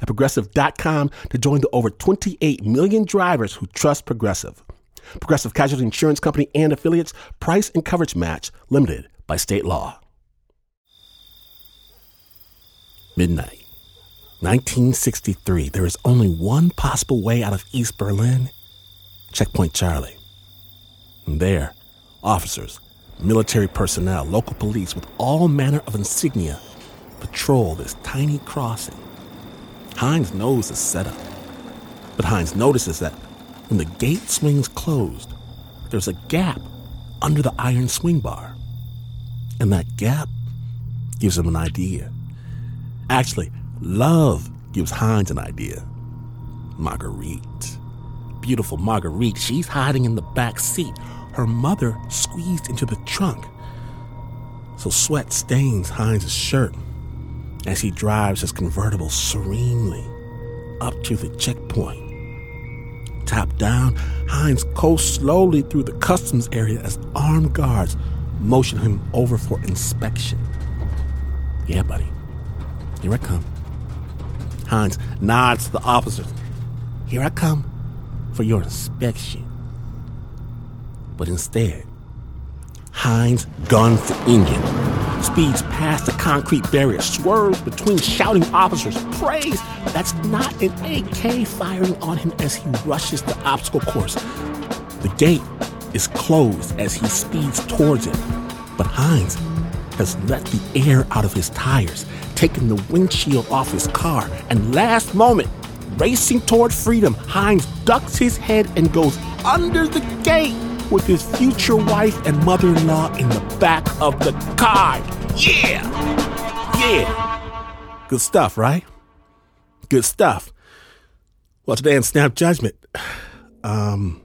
at progressive.com to join the over 28 million drivers who trust Progressive. Progressive Casualty Insurance Company and affiliates, price and coverage match limited by state law. Midnight, 1963. There is only one possible way out of East Berlin Checkpoint Charlie. And there, officers, military personnel, local police with all manner of insignia patrol this tiny crossing. Heinz knows the setup, but Heinz notices that when the gate swings closed, there's a gap under the iron swing bar. And that gap gives him an idea. Actually, love gives Heinz an idea. Marguerite. Beautiful Marguerite. She's hiding in the back seat, her mother squeezed into the trunk. So sweat stains Heinz' shirt as he drives his convertible serenely up to the checkpoint. Top down, Heinz coasts slowly through the customs area as armed guards motion him over for inspection. Yeah, buddy. Here I come. Heinz nods to the officers. Here I come for your inspection. But instead, Heinz guns the engine, speeds past the concrete barrier, swerves between shouting officers, praise. That's not an AK firing on him as he rushes the obstacle course. The gate is closed as he speeds towards it, but Heinz has let the air out of his tires, taken the windshield off his car, and last moment, racing toward freedom, Heinz ducks his head and goes under the gate with his future wife and mother in law in the back of the car. Yeah! Yeah! Good stuff, right? Good stuff. Well, today in Snap Judgment, um,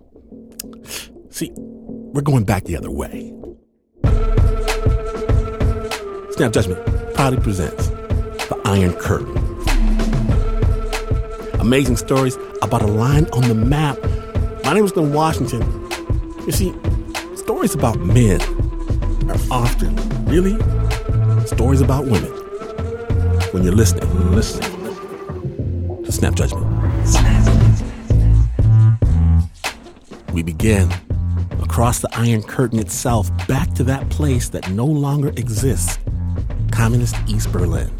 see, we're going back the other way. Snap Judgment proudly presents The Iron Curtain. Amazing stories about a line on the map. My name is Glynn Washington. You see, stories about men are often really stories about women. When you're listening, listening to Snap Judgment. We begin across the Iron Curtain itself back to that place that no longer exists communist East Berlin.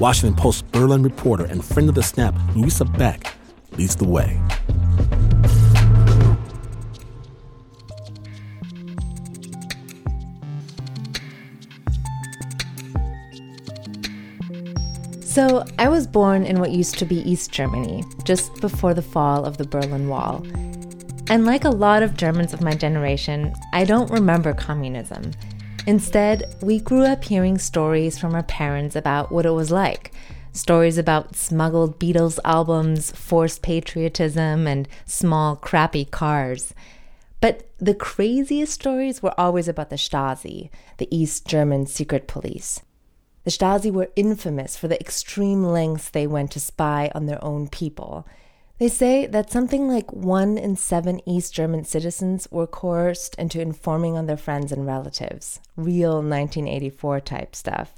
Washington Post Berlin reporter and friend of the Snap, Luisa Beck, leads the way. So, I was born in what used to be East Germany, just before the fall of the Berlin Wall. And like a lot of Germans of my generation, I don't remember communism. Instead, we grew up hearing stories from our parents about what it was like stories about smuggled Beatles albums, forced patriotism, and small, crappy cars. But the craziest stories were always about the Stasi, the East German secret police. The Stasi were infamous for the extreme lengths they went to spy on their own people. They say that something like one in seven East German citizens were coerced into informing on their friends and relatives. Real 1984 type stuff.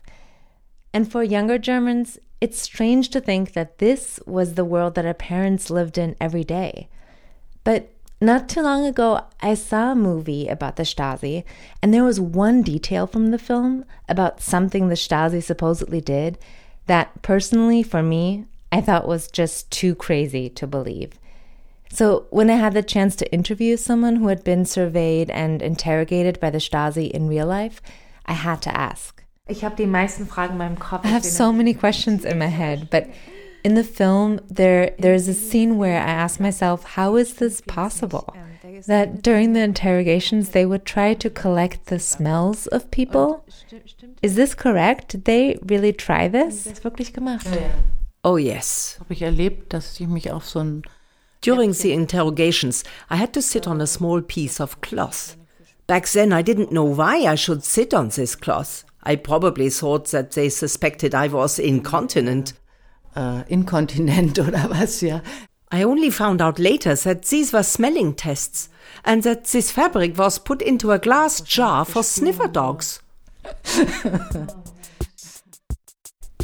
And for younger Germans, it's strange to think that this was the world that our parents lived in every day. But not too long ago, I saw a movie about the Stasi, and there was one detail from the film about something the Stasi supposedly did that, personally, for me, I thought was just too crazy to believe. So, when I had the chance to interview someone who had been surveyed and interrogated by the Stasi in real life, I had to ask. I have so many questions in my head, but in the film, there there's a scene where I ask myself, how is this possible? That during the interrogations, they would try to collect the smells of people. Is this correct? Did they really try this? Oh, yes. Habe ich erlebt, dass ich mich auf so ein During the interrogations, I had to sit on a small piece of cloth. Back then, I didn't know why I should sit on this cloth. I probably thought that they suspected I was incontinent. Äh, Inkontinent oder was, ja. I only found out later that these were smelling tests and that this fabric was put into a glass jar for sniffer dogs.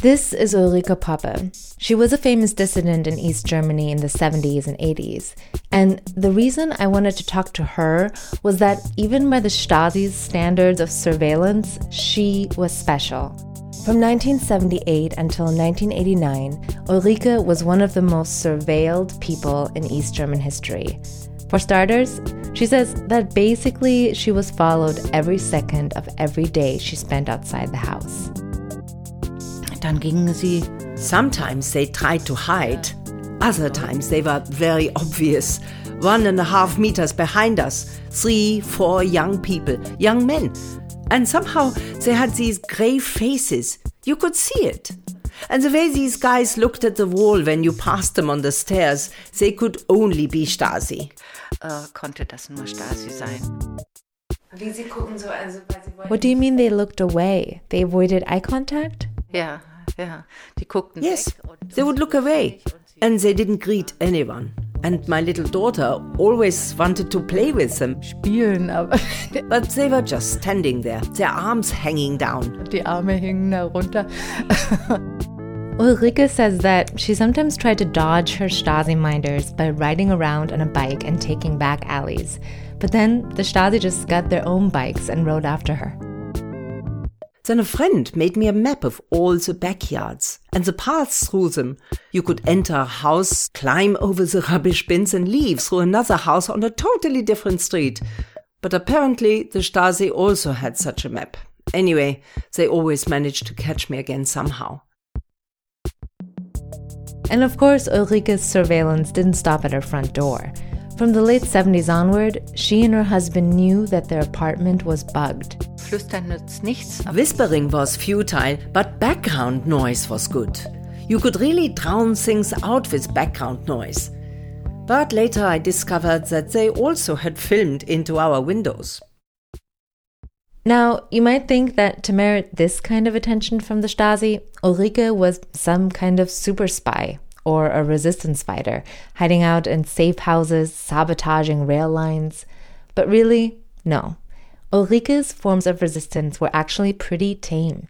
This is Ulrike Poppe. She was a famous dissident in East Germany in the 70s and 80s. And the reason I wanted to talk to her was that even by the Stasi's standards of surveillance, she was special. From 1978 until 1989, Ulrike was one of the most surveilled people in East German history. For starters, she says that basically she was followed every second of every day she spent outside the house. Dann gingen sie Sometimes they tried to hide. Other times they were very obvious. One and a half meters behind us. Three, four young people, young men. And somehow they had these grave faces. You could see it. And the way these guys looked at the wall when you passed them on the stairs, they could only be Stasi. äh, konnte das nur Stasi sein. What do you mean they looked away? They avoided eye contact? Yeah, ja. Die guckten Yes, weg. they would look away. And they didn't greet anyone. And my little daughter always wanted to play with them. Spielen, aber But they were just standing there, their arms hanging down. die Arme hingen da runter. Ulrike says that she sometimes tried to dodge her Stasi minders by riding around on a bike and taking back alleys. But then the Stasi just got their own bikes and rode after her. Then a friend made me a map of all the backyards and the paths through them. You could enter a house, climb over the rubbish bins, and leave through another house on a totally different street. But apparently, the Stasi also had such a map. Anyway, they always managed to catch me again somehow. And of course, Ulrike's surveillance didn't stop at her front door. From the late 70s onward, she and her husband knew that their apartment was bugged. Flüstern nützt nichts. aber Whispering was futile, but background noise was good. You could really drown things out with background noise. But later I discovered that they also had filmed into our windows. Now, you might think that to merit this kind of attention from the Stasi, Ulrike was some kind of super spy or a resistance fighter, hiding out in safe houses, sabotaging rail lines. But really, no. Ulrike's forms of resistance were actually pretty tame.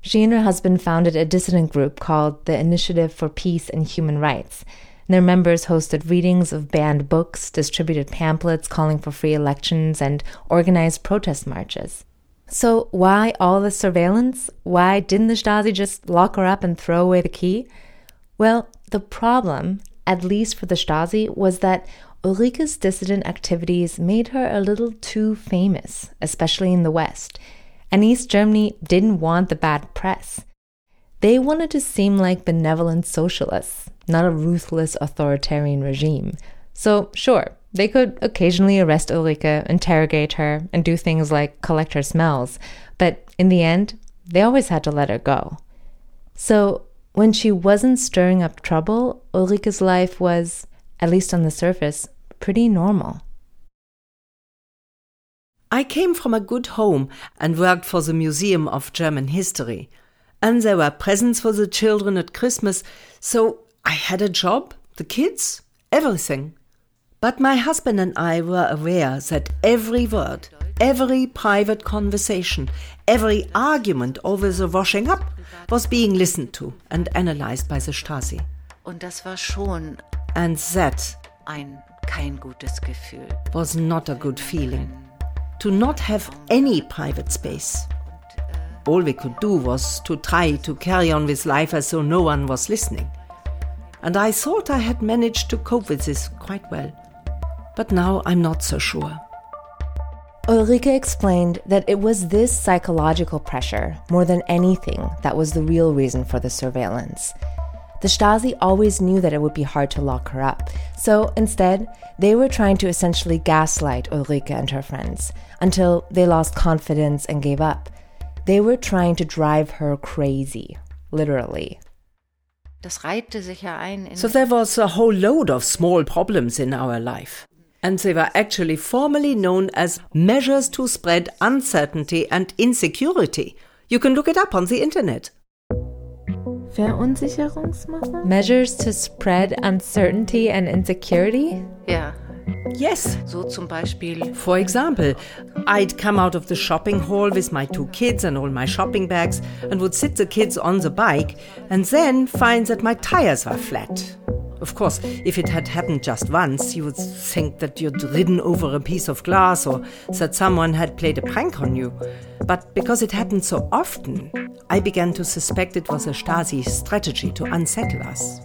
She and her husband founded a dissident group called the Initiative for Peace and Human Rights. Their members hosted readings of banned books, distributed pamphlets calling for free elections, and organized protest marches. So, why all the surveillance? Why didn't the Stasi just lock her up and throw away the key? Well, the problem, at least for the Stasi, was that Ulrike's dissident activities made her a little too famous, especially in the West. And East Germany didn't want the bad press. They wanted to seem like benevolent socialists, not a ruthless authoritarian regime. So, sure, they could occasionally arrest Ulrike, interrogate her, and do things like collect her smells, but in the end, they always had to let her go. So, when she wasn't stirring up trouble, Ulrike's life was, at least on the surface, pretty normal. I came from a good home and worked for the Museum of German History. And there were presents for the children at Christmas, so I had a job, the kids, everything. But my husband and I were aware that every word, every private conversation, every argument over the washing up was being listened to and analyzed by the Stasi. Und das war schon And that ein kein gutes Gefühl. was not a good feeling. To not have any private space. Äh, All we could do was to try to carry on with life as though no one was listening. And I thought I had managed to cope with this quite well. But now I'm not so sure. Ulrike explained that it was this psychological pressure, more than anything, that was the real reason for the surveillance. The Stasi always knew that it would be hard to lock her up, so instead, they were trying to essentially gaslight Ulrike and her friends until they lost confidence and gave up. They were trying to drive her crazy, literally. Das reihte sich ja ein in So there was a whole load of small problems in our life. And they were actually formally known as measures to spread uncertainty and insecurity. You can look it up on the internet. Verunsicherungsmacher? Measures to spread uncertainty and insecurity? ja, Yes. so zum Beispiel For example, I'd come out of the shopping hall with my two kids and all my shopping bags and would sit the kids on the bike and then find that my tires were flat. Of course, if it had happened just once, you would think that you'd ridden over a piece of glass or that someone had played a prank on you. But because it happened so often, I began to suspect it was a Stasi strategy to unsettle us.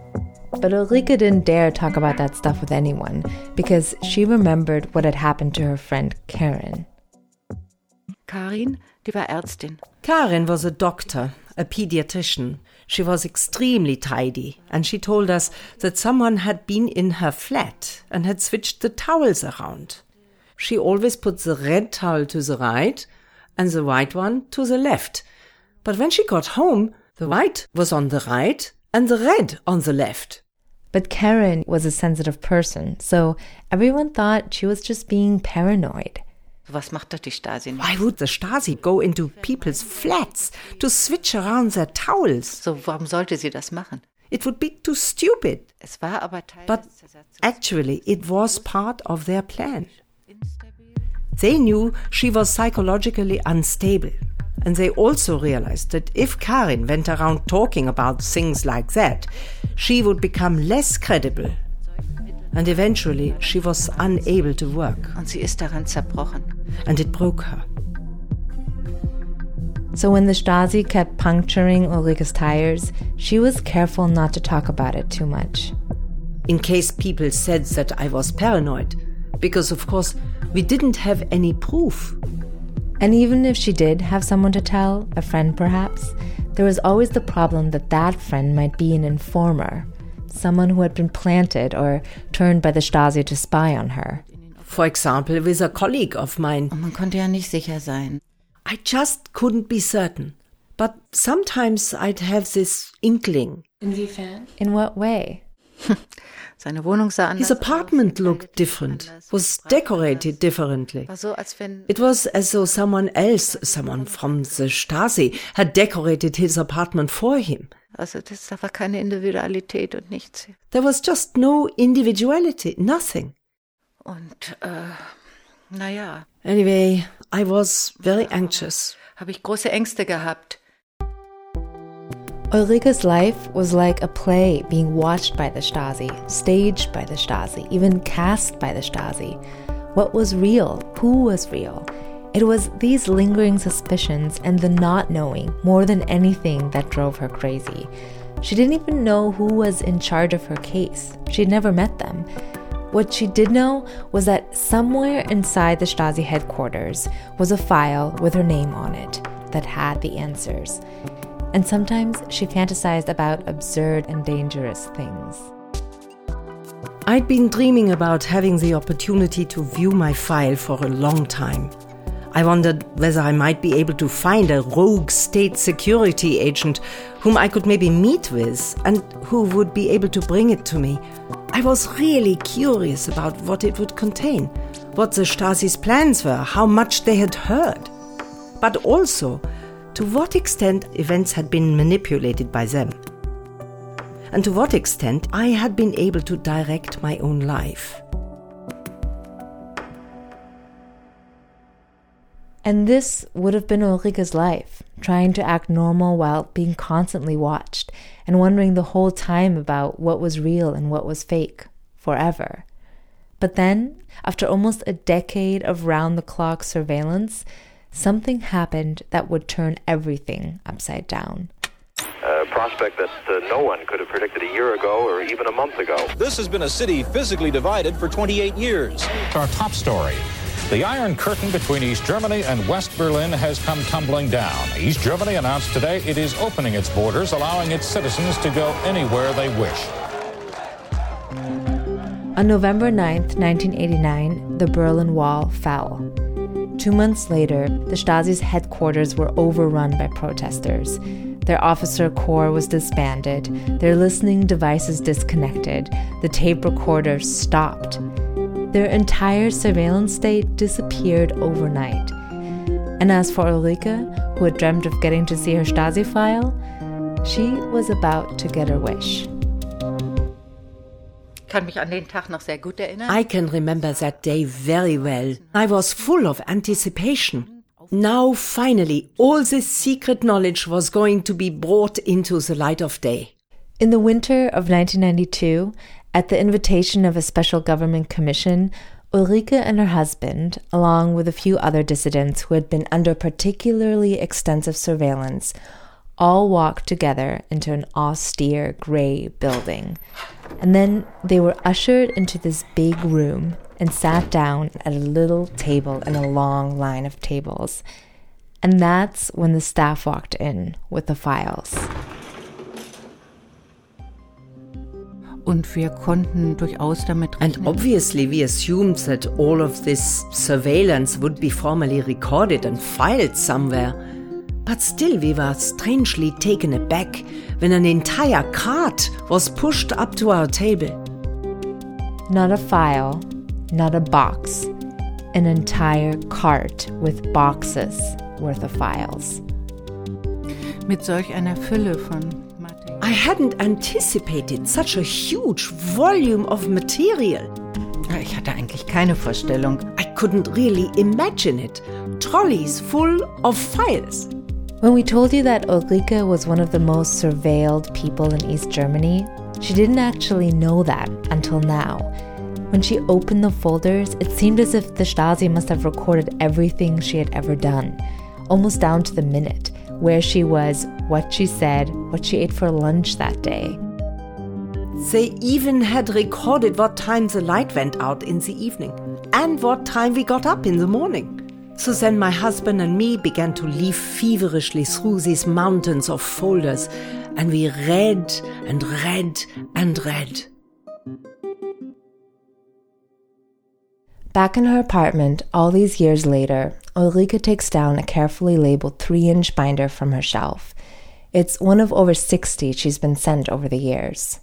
But Ulrike didn't dare talk about that stuff with anyone because she remembered what had happened to her friend Karen. Karin, die war Ärztin. Karin was a doctor, a pediatrician. She was extremely tidy, and she told us that someone had been in her flat and had switched the towels around. She always put the red towel to the right and the white one to the left. But when she got home, the white was on the right and the red on the left. But Karen was a sensitive person, so everyone thought she was just being paranoid. Was macht die Stasi nicht? Why would the Stasi go into people's flats to switch around their towels? So, warum sollte sie das machen? It would be too stupid. Es war aber Teil But actually, it was part of their plan. They knew she was psychologically unstable. And they also realized that if Karin went around talking about things like that, she would become less credible. And eventually, she was unable to work, Und sie ist daran zerbrochen. and it broke her. So when the Stasi kept puncturing Ulrike's tires, she was careful not to talk about it too much. in case people said that I was paranoid. Because, of course, we didn't have any proof. And even if she did have someone to tell, a friend perhaps, there was always the problem that that friend might be an informer, someone who had been planted or turned by the Stasi to spy on her. For example, with a colleague of mine. Und man konnte ja nicht sicher sein. I just couldn't be certain. But sometimes I'd have this inkling. In what way? Seine Wohnung sah anders His apartment looked different, was decorated differently. It was as though someone else, someone from the Stasi, had decorated his apartment for him. also das, da war keine Individualität und nichts. There was just no individuality, nothing. Und äh, naja, Anyway, I was very anxious. habe ich große Ängste gehabt. Ulrike's life was like a play being watched by the Stasi, staged by the Stasi, even cast by the Stasi. What was real? Who was real? It was these lingering suspicions and the not knowing more than anything that drove her crazy. She didn't even know who was in charge of her case. She'd never met them. What she did know was that somewhere inside the Stasi headquarters was a file with her name on it that had the answers. And sometimes she fantasized about absurd and dangerous things. I'd been dreaming about having the opportunity to view my file for a long time. I wondered whether I might be able to find a rogue state security agent whom I could maybe meet with and who would be able to bring it to me. I was really curious about what it would contain, what the Stasi's plans were, how much they had heard, but also to what extent events had been manipulated by them and to what extent I had been able to direct my own life. And this would have been Ulrike's life, trying to act normal while being constantly watched and wondering the whole time about what was real and what was fake, forever. But then, after almost a decade of round the clock surveillance, something happened that would turn everything upside down. A prospect that uh, no one could have predicted a year ago or even a month ago. This has been a city physically divided for 28 years. Our top story. The Iron Curtain between East Germany and West Berlin has come tumbling down. East Germany announced today it is opening its borders, allowing its citizens to go anywhere they wish. On November 9th, 1989, the Berlin Wall fell. Two months later, the Stasi's headquarters were overrun by protesters. Their officer corps was disbanded, their listening devices disconnected, the tape recorders stopped. Their entire surveillance state disappeared overnight. And as for Ulrike, who had dreamt of getting to see her Stasi file, she was about to get her wish. Kann mich an den Tag noch sehr gut erinnern. I can remember that day very well. I was full of anticipation. Now, finally, all this secret knowledge was going to be brought into the light of day. In the winter of 1992, at the invitation of a special government commission, Ulrike and her husband, along with a few other dissidents who had been under particularly extensive surveillance, all walked together into an austere gray building. And then they were ushered into this big room and sat down at a little table in a long line of tables. And that's when the staff walked in with the files. Und wir konnten durchaus damit And obviously, we assumed that all of this surveillance would be formally recorded and filed somewhere. But still, we were strangely taken aback when an entire cart was pushed up to our table. Not a file, not a box, an entire cart with boxes worth of files. mit solch einer Fülle von I hadn't anticipated such a huge volume of material. Ich hatte eigentlich keine Vorstellung. I couldn't really imagine it. Trolleys full of files. When we told you that Ulrike was one of the most surveilled people in East Germany, she didn't actually know that until now. When she opened the folders, it seemed as if the Stasi must have recorded everything she had ever done, almost down to the minute where she was, what she said, what she ate for lunch that day. They even had recorded what time the light went out in the evening and what time we got up in the morning. So then my husband and me began to leaf feverishly through these mountains of folders, and we read and read and read. Back in her apartment, all these years later, Ulrike takes down a carefully labeled three inch binder from her shelf. It's one of over 60 she's been sent over the years.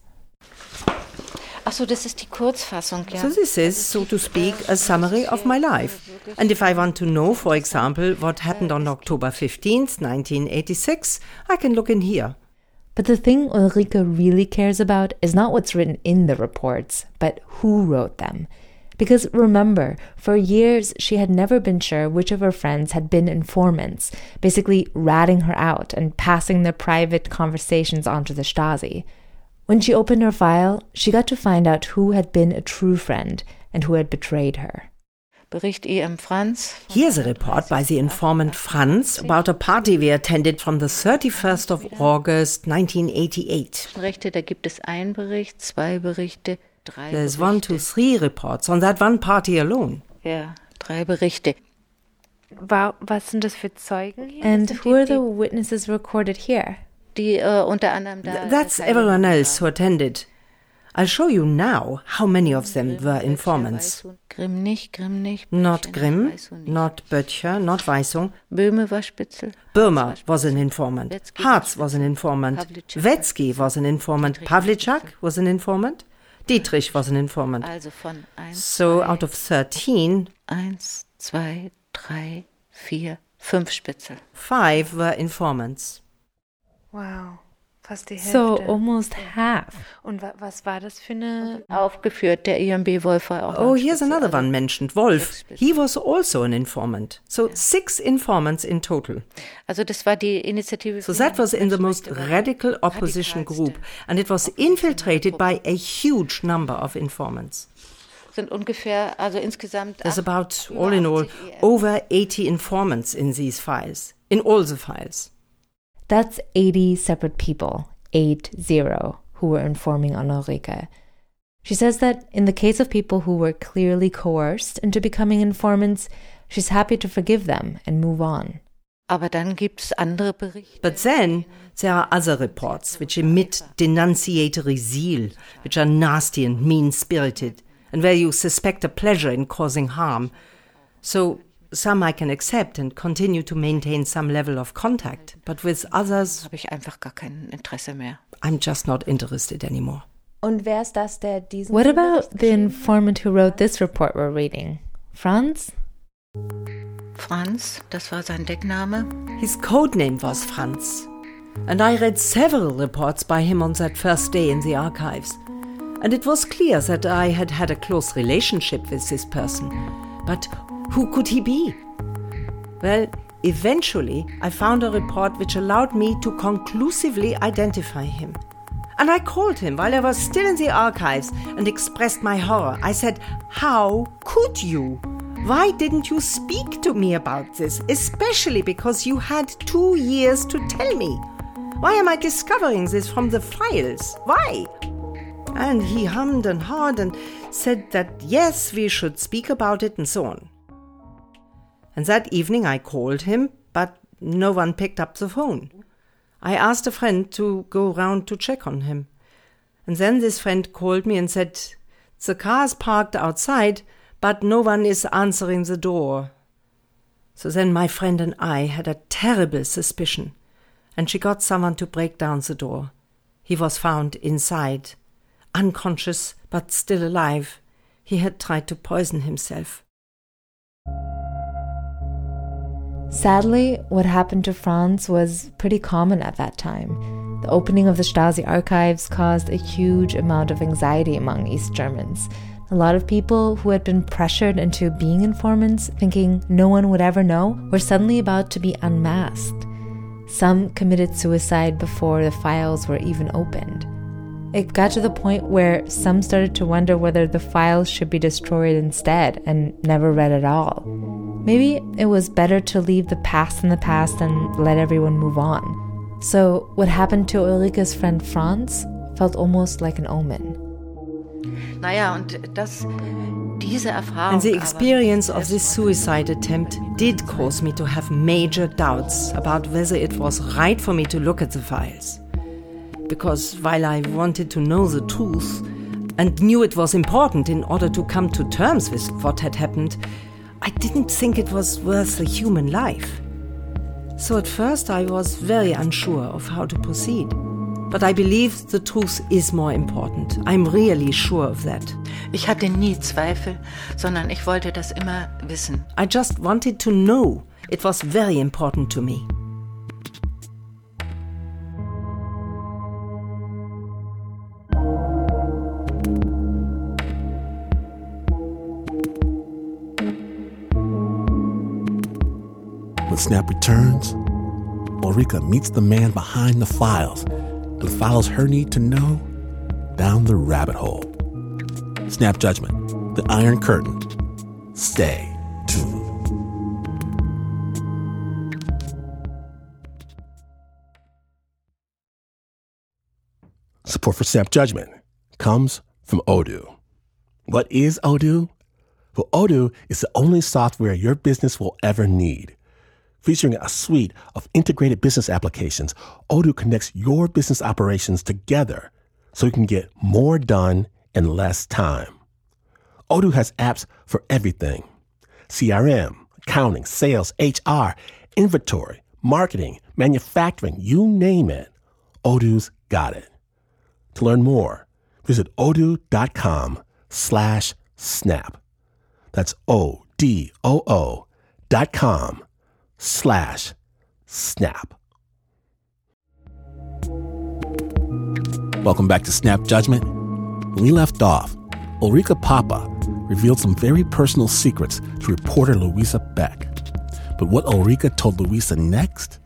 Ach so, das ist die Kurzfassung, ja. So this is, so to speak, a summary of my life. And if I want to know, for example, what happened on October 15th, 1986, I can look in here. But the thing Ulrike really cares about is not what's written in the reports, but who wrote them. Because remember, for years she had never been sure which of her friends had been informants, basically ratting her out and passing their private conversations on to the Stasi. When she opened her file, she got to find out who had been a true friend and who had betrayed her. Bericht IM Franz. Here's a report by the informant Franz about a party we attended from the 31st of August 1988. Rechte, da gibt es einen Bericht, zwei Berichte, drei There's one, Berichte. three reports on that one party alone. Ja, drei Berichte. was sind das für Zeugen hier? And who are the witnesses recorded here? Die äh, unter anderem da. That's everyone else who attended. I'll show you now how many of them were informants. Weißhuhn. Grimm nicht, Grimm nicht. Not Böttcher Grimm, nicht, Weißhuhn nicht. not Böttcher, not Weißhuhn. Böhme war Spitzel. Böhme was an informant. Harz was an informant. Wetzky was an informant. Pavlicek was an informant. Dietrich was an informant. Also von 1, So out of 13, 1, 2, 3, 4, 5 Spitzel. five were informants. Wow, fast die Hälfte. So almost half. Und wa was war das für eine... Aufgeführt, der IMB Wolf war auch. Oh, ein here's another one mentioned, Wolf. Sechs He was also an informant. So six informants in total. Also das war die Initiative. So für that was in the most radical opposition group, and it was infiltrated by a huge number of informants. Sind ungefähr, also insgesamt. There's about, über all in all, 80 EM. over 80 informants in these files, in all the files. That's 80 separate people, 8 0, who were informing on Ulrike. She says that in the case of people who were clearly coerced into becoming informants, she's happy to forgive them and move on. Aber dann gibt es andere Berichte. But then there are other reports which emit denunciatory zeal, which are nasty and mean spirited, and where you suspect a pleasure in causing harm. So Some I can accept and continue to maintain some level of contact, but with others habe ich einfach gar kein Interesse mehr. I'm just not interested anymore. Und wer ist das, der diesen What about the informant who wrote this report we're reading? Franz? Franz, das war sein Deckname. His code name was Franz. And I read several reports by him on that first day in the archives. And it was clear that I had had a close relationship with this person. But who could he be? Well, eventually I found a report which allowed me to conclusively identify him. And I called him while I was still in the archives and expressed my horror. I said, How could you? Why didn't you speak to me about this, especially because you had two years to tell me? Why am I discovering this from the files? Why? And he hummed and hawed and said that yes, we should speak about it and so on. And that evening I called him, but no one picked up the phone. I asked a friend to go round to check on him. And then this friend called me and said, The car's parked outside but no one is answering the door. So then my friend and I had a terrible suspicion, and she got someone to break down the door. He was found inside, unconscious but still alive. He had tried to poison himself. Sadly, what happened to Franz was pretty common at that time. The opening of the Stasi archives caused a huge amount of anxiety among East Germans. A lot of people who had been pressured into being informants, thinking no one would ever know, were suddenly about to be unmasked. Some committed suicide before the files were even opened. It got to the point where some started to wonder whether the files should be destroyed instead and never read at all. Maybe it was better to leave the past in the past and let everyone move on. So, what happened to Ulrike's friend Franz felt almost like an omen. Naja, und das, diese Erfahrung. And the experience of this suicide attempt did cause me to have major doubts about whether it was right for me to look at the files. Because while I wanted to know the truth and knew it was important in order to come to terms with what had happened, I didn't think it was worth a human life. So at first I was very unsure of how to proceed. But I believe the truth is more important. I'm really sure of that. Ich hatte nie Zweifel, sondern ich wollte das immer wissen. I just wanted to know. It was very important to me. Snap returns, Ulrike meets the man behind the files and follows her need to know down the rabbit hole. Snap Judgment, The Iron Curtain. Stay tuned. Support for Snap Judgment comes from Odoo. What is Odoo? Well, Odoo is the only software your business will ever need. Featuring a suite of integrated business applications, Odoo connects your business operations together so you can get more done in less time. Odoo has apps for everything CRM, accounting, sales, HR, inventory, marketing, manufacturing, you name it. Odoo's got it. To learn more, visit odoo.com slash snap. That's O-D-O-O dot com slash snap. Welcome back to Snap Judgment. When we left off, Ulrike Poppe revealed some very personal secrets to reporter Luisa Beck. But what Ulrike told Luisa next?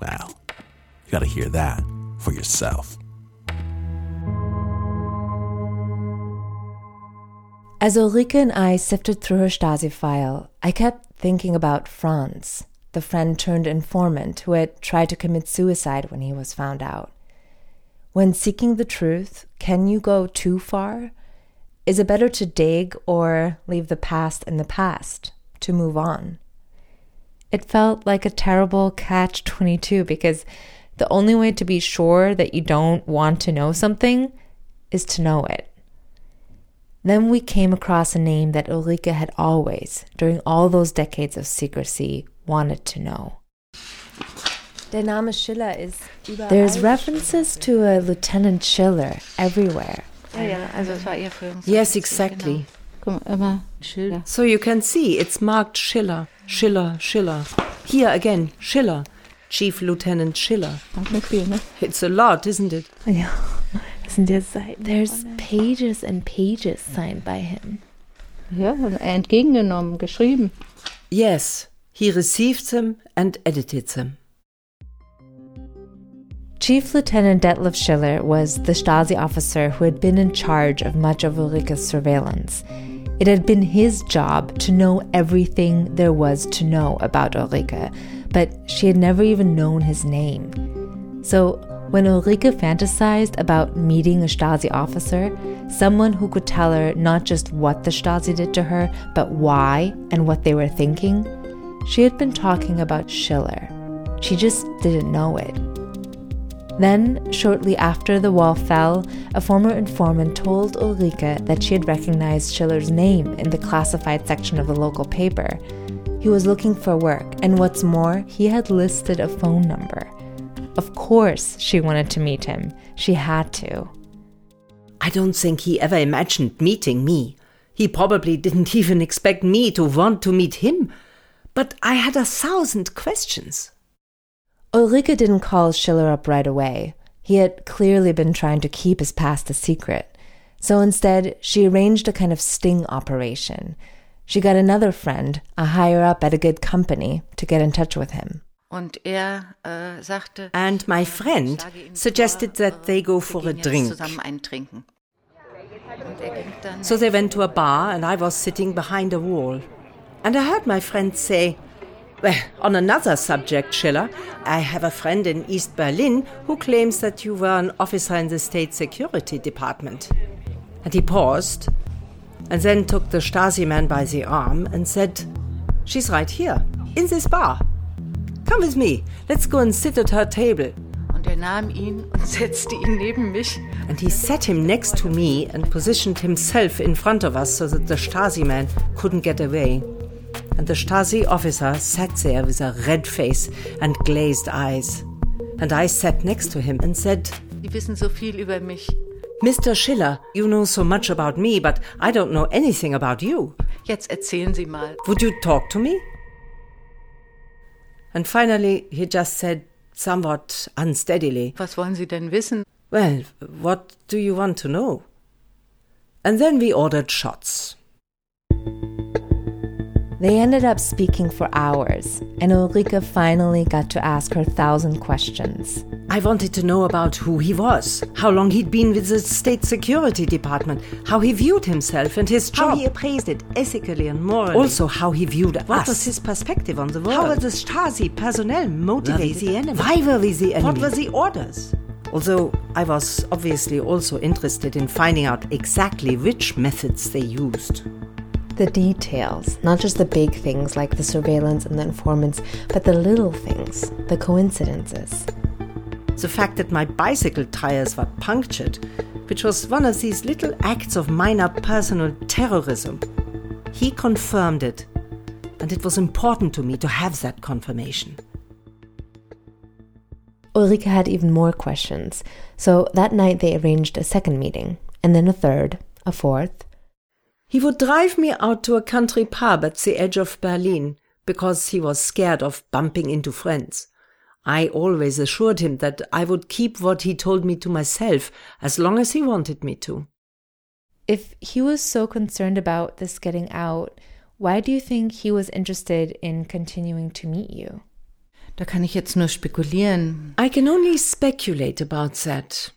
Well, you gotta hear that for yourself. As Ulrike and I sifted through her Stasi file, I kept thinking about Franz, the friend turned informant who had tried to commit suicide when he was found out. When seeking the truth, can you go too far? Is it better to dig or leave the past in the past, to move on? It felt like a terrible catch 22 because the only way to be sure that you don't want to know something is to know it. Then we came across a name that Ulrike had always, during all those decades of secrecy, wanted to know. Der Name Schiller ist. There's references to a Lieutenant Schiller everywhere. Ja, ja, also es war ihr Führungs Yes, exactly. Guck mal, immer Schiller. So you can see it's marked Schiller, Schiller, Schiller. Here again, Schiller, Chief Lieutenant Schiller. Nicht viel, ne? It's a lot, isn't it? Ja, das sind ja Seiten. There's pages and pages signed by him. Ja, entgegengenommen, geschrieben. Yes, he received them and edited them. Chief Lieutenant Detlef Schiller was the Stasi officer who had been in charge of much of Ulrike's surveillance. It had been his job to know everything there was to know about Ulrike, but she had never even known his name. So, when Ulrike fantasized about meeting a Stasi officer, someone who could tell her not just what the Stasi did to her, but why and what they were thinking, she had been talking about Schiller. She just didn't know it. Then, shortly after the wall fell, a former informant told Ulrike that she had recognized Schiller's name in the classified section of the local paper. He was looking for work, and what's more, he had listed a phone number. Of course, she wanted to meet him. She had to. I don't think he ever imagined meeting me. He probably didn't even expect me to want to meet him. But I had a thousand questions. Ulrike didn't call Schiller up right away. He had clearly been trying to keep his past a secret. So instead, she arranged a kind of sting operation. She got another friend, a higher up at a good company, to get in touch with him. Er äh, sagte, And my friend suggested that they go for a drink. zusammen eintrinken. Und er So they went to a bar, and I was sitting behind a wall. And I heard my friend say, Well, on another subject, Schiller, I have a friend in East Berlin who claims that you were an officer in the State Security Department. And he paused, and then took the Stasi man by the arm and said, She's right here, in this bar. Come with me, let's go and sit at her table. und er nahm ihn und setzte ihn neben mich. And he sat him next to me and positioned himself in front of us so that the Stasi man couldn't get away. And the Stasi officer sat there with a red face and glazed eyes. And I sat next to him and said, Die wissen so viel über mich. Mr. Schiller, you know so much about me, but I don't know anything about you. Jetzt erzählen Sie mal. Would you talk to me? And finally, he just said, somewhat unsteadily, Was wollen Sie denn wissen? Well, what do you want to know? And then we ordered shots. They ended up speaking for hours, and Ulrike finally got to ask her thousand questions. I wanted to know about who he was, how long he'd been with the State Security Department, how he viewed himself and his job. How he appraised it ethically and morally. also, how he viewed what us. What was his perspective on the world? How were the Stasi personnel motivated? the enemy? Why were we the enemy? What were the orders? Although I was obviously also interested in finding out exactly which methods they used. The details, not just the big things like the surveillance and the informants, but the little things, the coincidences. The fact that my bicycle tires were punctured, which was one of these little acts of minor personal terrorism. He confirmed it, and it was important to me to have that confirmation. Ulrike had even more questions, so that night they arranged a second meeting, and then a third, a fourth. He would drive me out to a country pub at the edge of Berlin because he was scared of bumping into friends. I always assured him that I would keep what he told me to myself as long as he wanted me to. If he was so concerned about this getting out, why do you think he was interested in continuing to meet you? Da kann ich jetzt nur spekulieren. I can only speculate about that.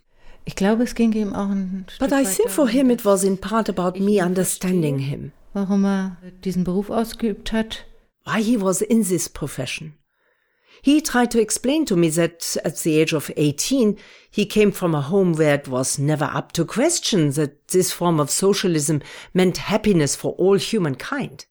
Ich glaube, es ging ihm auch ein But I think for him it was in part about me understanding him, warum er diesen Beruf ausgeübt hat. why he was in this profession. He tried to explain to me that at the age of 18, he came from a home where it was never up to question that this form of socialism meant happiness for all humankind.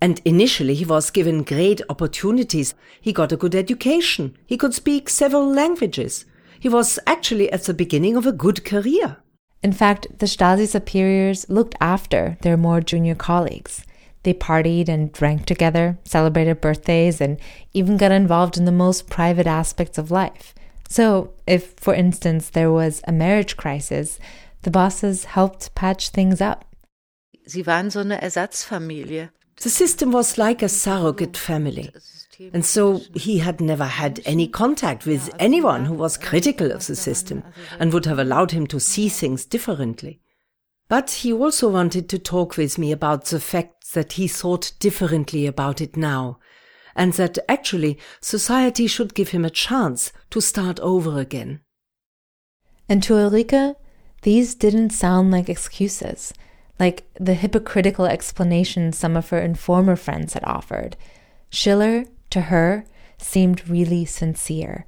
And initially he was given great opportunities. He got a good education. He could speak several languages. He was actually at the beginning of a good career. In fact, the Stasi superiors looked after their more junior colleagues. They partied and drank together, celebrated birthdays, and even got involved in the most private aspects of life. So, if, for instance, there was a marriage crisis, the bosses helped patch things up. Sie waren so eine Ersatzfamilie. The system was like a surrogate family. And so he had never had any contact with anyone who was critical of the system and would have allowed him to see things differently. But he also wanted to talk with me about the fact that he thought differently about it now, and that actually society should give him a chance to start over again. And to Ulrike, these didn't sound like excuses, like the hypocritical explanations some of her informer friends had offered. Schiller, to her, seemed really sincere.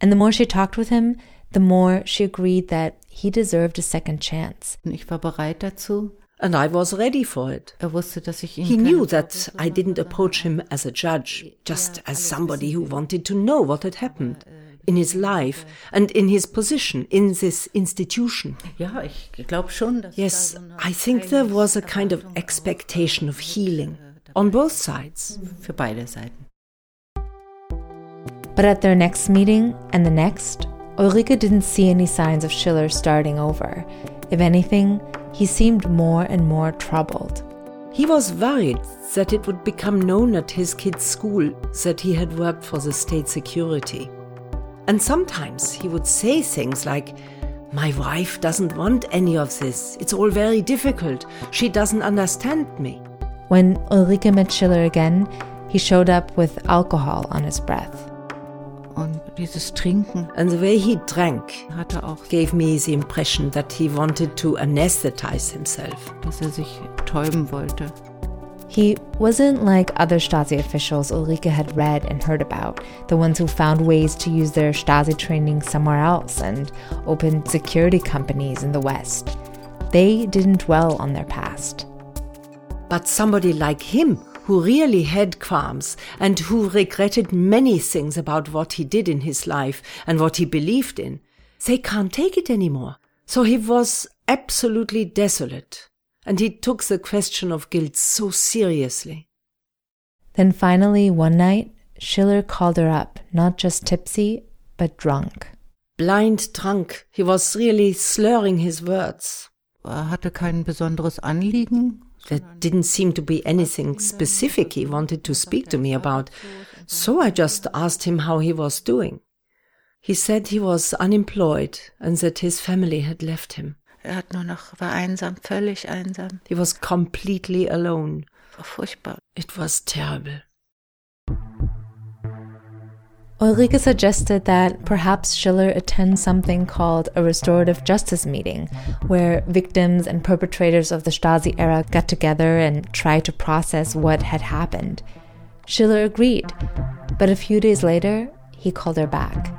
And the more she talked with him, the more she agreed that he deserved a second chance. Ich war bereit dazu. And I was ready for it. Er wusste, dass ich ihn He knew that I didn't approach him as a judge, just as somebody who wanted to know what had happened in his life and in his position in this institution. Ja, ich glaube schon, Yes, I think there was a kind of expectation of healing on both sides. für beide Seiten. But at their next meeting and the next, Ulrike didn't see any signs of Schiller starting over. If anything, he seemed more and more troubled. He was worried that it would become known at his kid's school that he had worked for the state security. And sometimes he would say things like, My wife doesn't want any of this. It's all very difficult. She doesn't understand me. When Ulrike met Schiller again, he showed up with alcohol on his breath. Und dieses Trinken And the way he drank hatte auch, gave me the impression that he wanted to anesthetize himself. dass er sich täuben wollte. He wasn't like other Stasi officials Ulrike had read and heard about, the ones who found ways to use their Stasi training somewhere else and opened security companies in the West. They didn't dwell on their past. But somebody like him, who really had qualms and who regretted many things about what he did in his life and what he believed in, they can't take it anymore. So he was absolutely desolate. And he took the question of guilt so seriously. Then finally, one night, Schiller called her up, not just tipsy, but drunk. Blind drunk, he was really slurring his words. Er hatte kein besonderes Anliegen. There didn't seem to be anything specific he wanted to speak to me about, so I just asked him how he was doing. He said he was unemployed and that his family had left him. Er hat nur noch, war einsam, völlig einsam. He was completely alone. War furchtbar. It was terrible. Ulrike suggested that perhaps Schiller attend something called a restorative justice meeting, where victims and perpetrators of the Stasi era got together and tried to process what had happened. Schiller agreed, but a few days later, he called her back.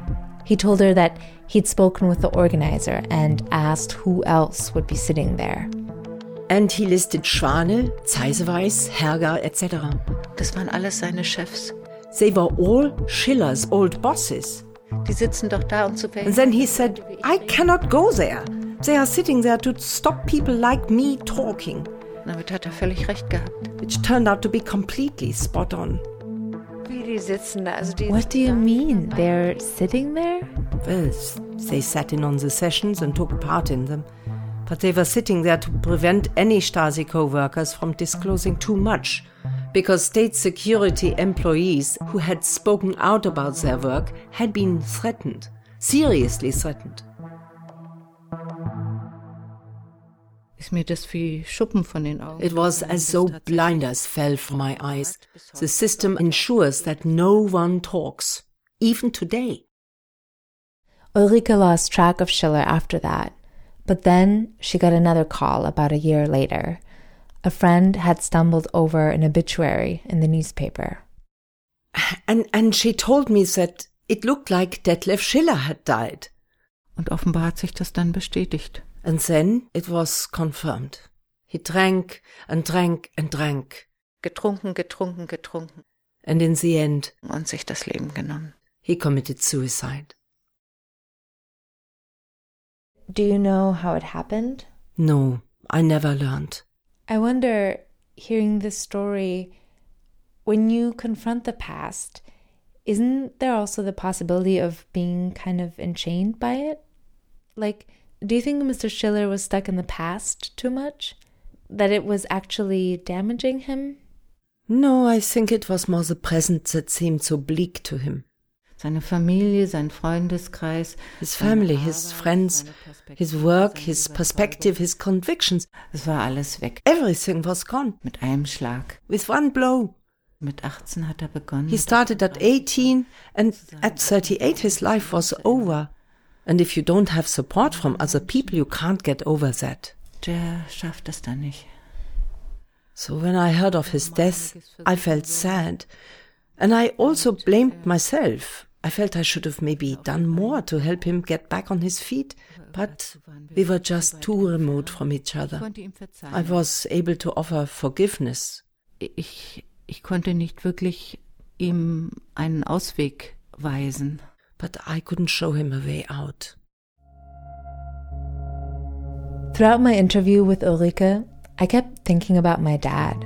He told her that he'd spoken with the organizer and asked who else would be sitting there. And he listed Schwane, Zeiseweiss, Herger, etc. Das waren alles seine Chefs. They were all Schiller's old bosses. Die sitzen doch da, um And then he said, I cannot go there. They are sitting there to stop people like me talking. Damit hat er völlig recht gehabt. Which turned out to be completely spot on. Wie die sitzen da, also die What do you mean? They're sitting there? Well, they sat in on the sessions and took part in them. But they were sitting there to prevent any Stasi co workers from disclosing too much. Because state security employees who had spoken out about their work had been threatened, seriously threatened. Ist mir das wie Schuppen von den Augen. It was as though blinders fell from my eyes. The system ensures that no one talks, even today. Ulrike lost track of Schiller after that, but then she got another call about a year later. A friend had stumbled over an obituary in the newspaper. And, and she told me that it looked like Detlef Schiller had died. Und offenbar hat sich das dann bestätigt. And then it was confirmed. He drank and drank and drank. Getrunken, getrunken, getrunken. And in the end, Und sich das Leben genommen. he committed suicide. Do you know how it happened? No, I never learned. I wonder, hearing this story, when you confront the past, isn't there also the possibility of being kind of enchained by it? Like, do you think Mr. Schiller was stuck in the past too much? That it was actually damaging him? No, I think it was more the present that seemed so bleak to him. Seine Familie, sein Freundeskreis, His family, his friends, his work, his perspective, his convictions. es war alles weg. Everything was gone Mit einem Schlag. with one blow. Mit 18 hat er begonnen. He started at 18, and at 38, his life was over. And if you don't have support from other people, you can't get over that. Der schafft es dann nicht. So when I heard of his death, I felt sad. And I also blamed myself. I felt I should have maybe done more to help him get back on his feet. But we were just too remote from each other. konnte ihm verzeihen. I was able to offer forgiveness. Ich, ich konnte nicht wirklich ihm einen Ausweg weisen. but I couldn't show him a way out. Throughout my interview with Ulrike, I kept thinking about my dad.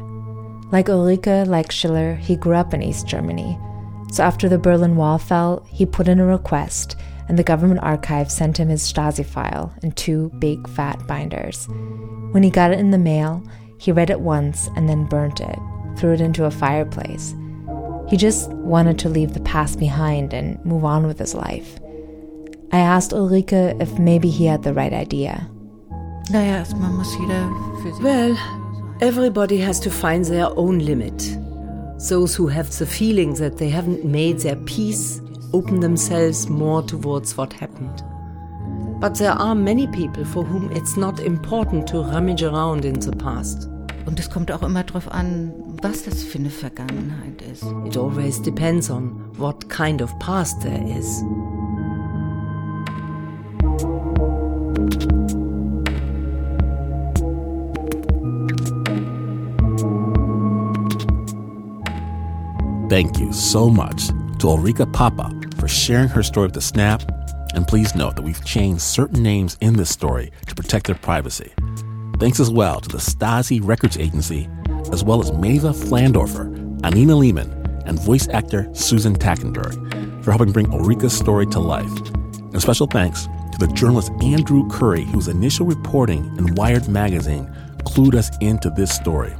Like Ulrike, like Schiller, he grew up in East Germany. So after the Berlin Wall fell, he put in a request, and the government archive sent him his Stasi file in two big fat binders. When he got it in the mail, he read it once and then burnt it, threw it into a fireplace. He just wanted to leave the past behind and move on with his life. I asked Ulrike if maybe he had the right idea. Well, everybody has to find their own limit. Those who have the feeling that they haven't made their peace open themselves more towards what happened. But there are many people for whom it's not important to rummage around in the past. Und es kommt auch immer drauf an, was das für eine Vergangenheit ist. It always depends on what kind of past there is. Thank you so much to Ulrike Poppe for sharing her story with the Snap. And please note that we've changed certain names in this story to protect their privacy. Thanks as well to the Stasi Records Agency, as well as Mava Flandorfer, Anina Lehman, and voice actor Susan Tackenberg for helping bring Ulrike's story to life. And special thanks to the journalist Andrew Curry, whose initial reporting in Wired magazine clued us into this story.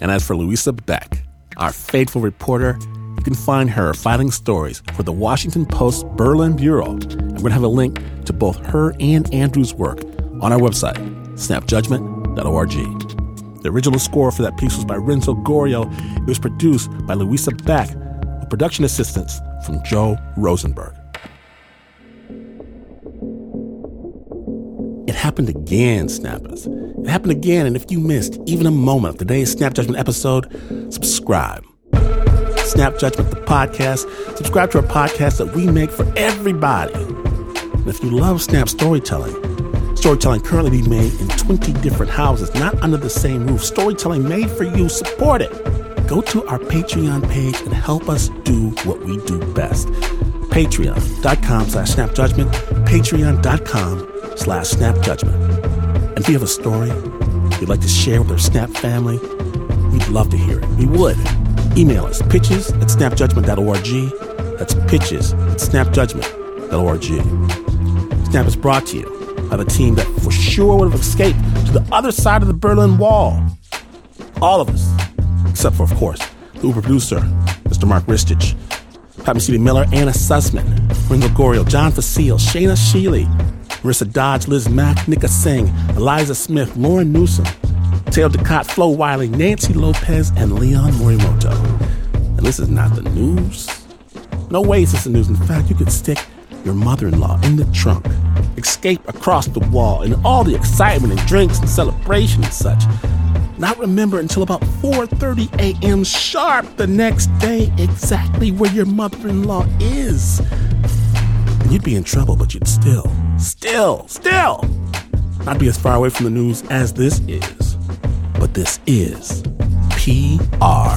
And as for Luisa Beck, our faithful reporter, you can find her filing stories for the Washington Post Berlin Bureau. We're going to have a link to both her and Andrew's work on our website, snapjudgment.org. The original score for that piece was by Renzo Gorio. It was produced by Luisa Beck, with production assistance from Joe Rosenberg. It happened again, Snappers. It happened again, and if you missed even a moment of today's Snap Judgment episode, subscribe. Snap Judgment, the podcast. Subscribe to our podcast that we make for everybody. And if you love Snap storytelling, storytelling currently being made in 20 different houses, not under the same roof. Storytelling made for you. Support it. Go to our Patreon page and help us do what we do best. Patreon.com slash snap snapjudgment. Patreon.com slash snapjudgment. And if you have a story you'd like to share with our Snap family, we'd love to hear it. We would. Email us pitches at snapjudgment.org. That's pitches at snapjudgment.org. Snap is brought to you by the team that for sure would have escaped to the other side of the Berlin Wall. All of us, except for, of course, the Uber producer, Mr. Mark Ristich, Pat Miller, Anna Sussman, Renzo Gorio, John Falcone, Shaina Shealy, Marissa Dodge, Liz Mack, Nika Singh, Eliza Smith, Lauren Newsom, Taylor Ducott, Flo Wiley, Nancy Lopez, and Leon Morimoto. And this is not the news. No way is this the news. In fact, you could stick your mother-in-law in the trunk, escape across the wall, and all the excitement and drinks and celebration and such. Not remember until about 4:30 a.m. sharp the next day exactly where your mother-in-law is. And you'd be in trouble, but you'd still, still, still not be as far away from the news as this is. But this is PRX.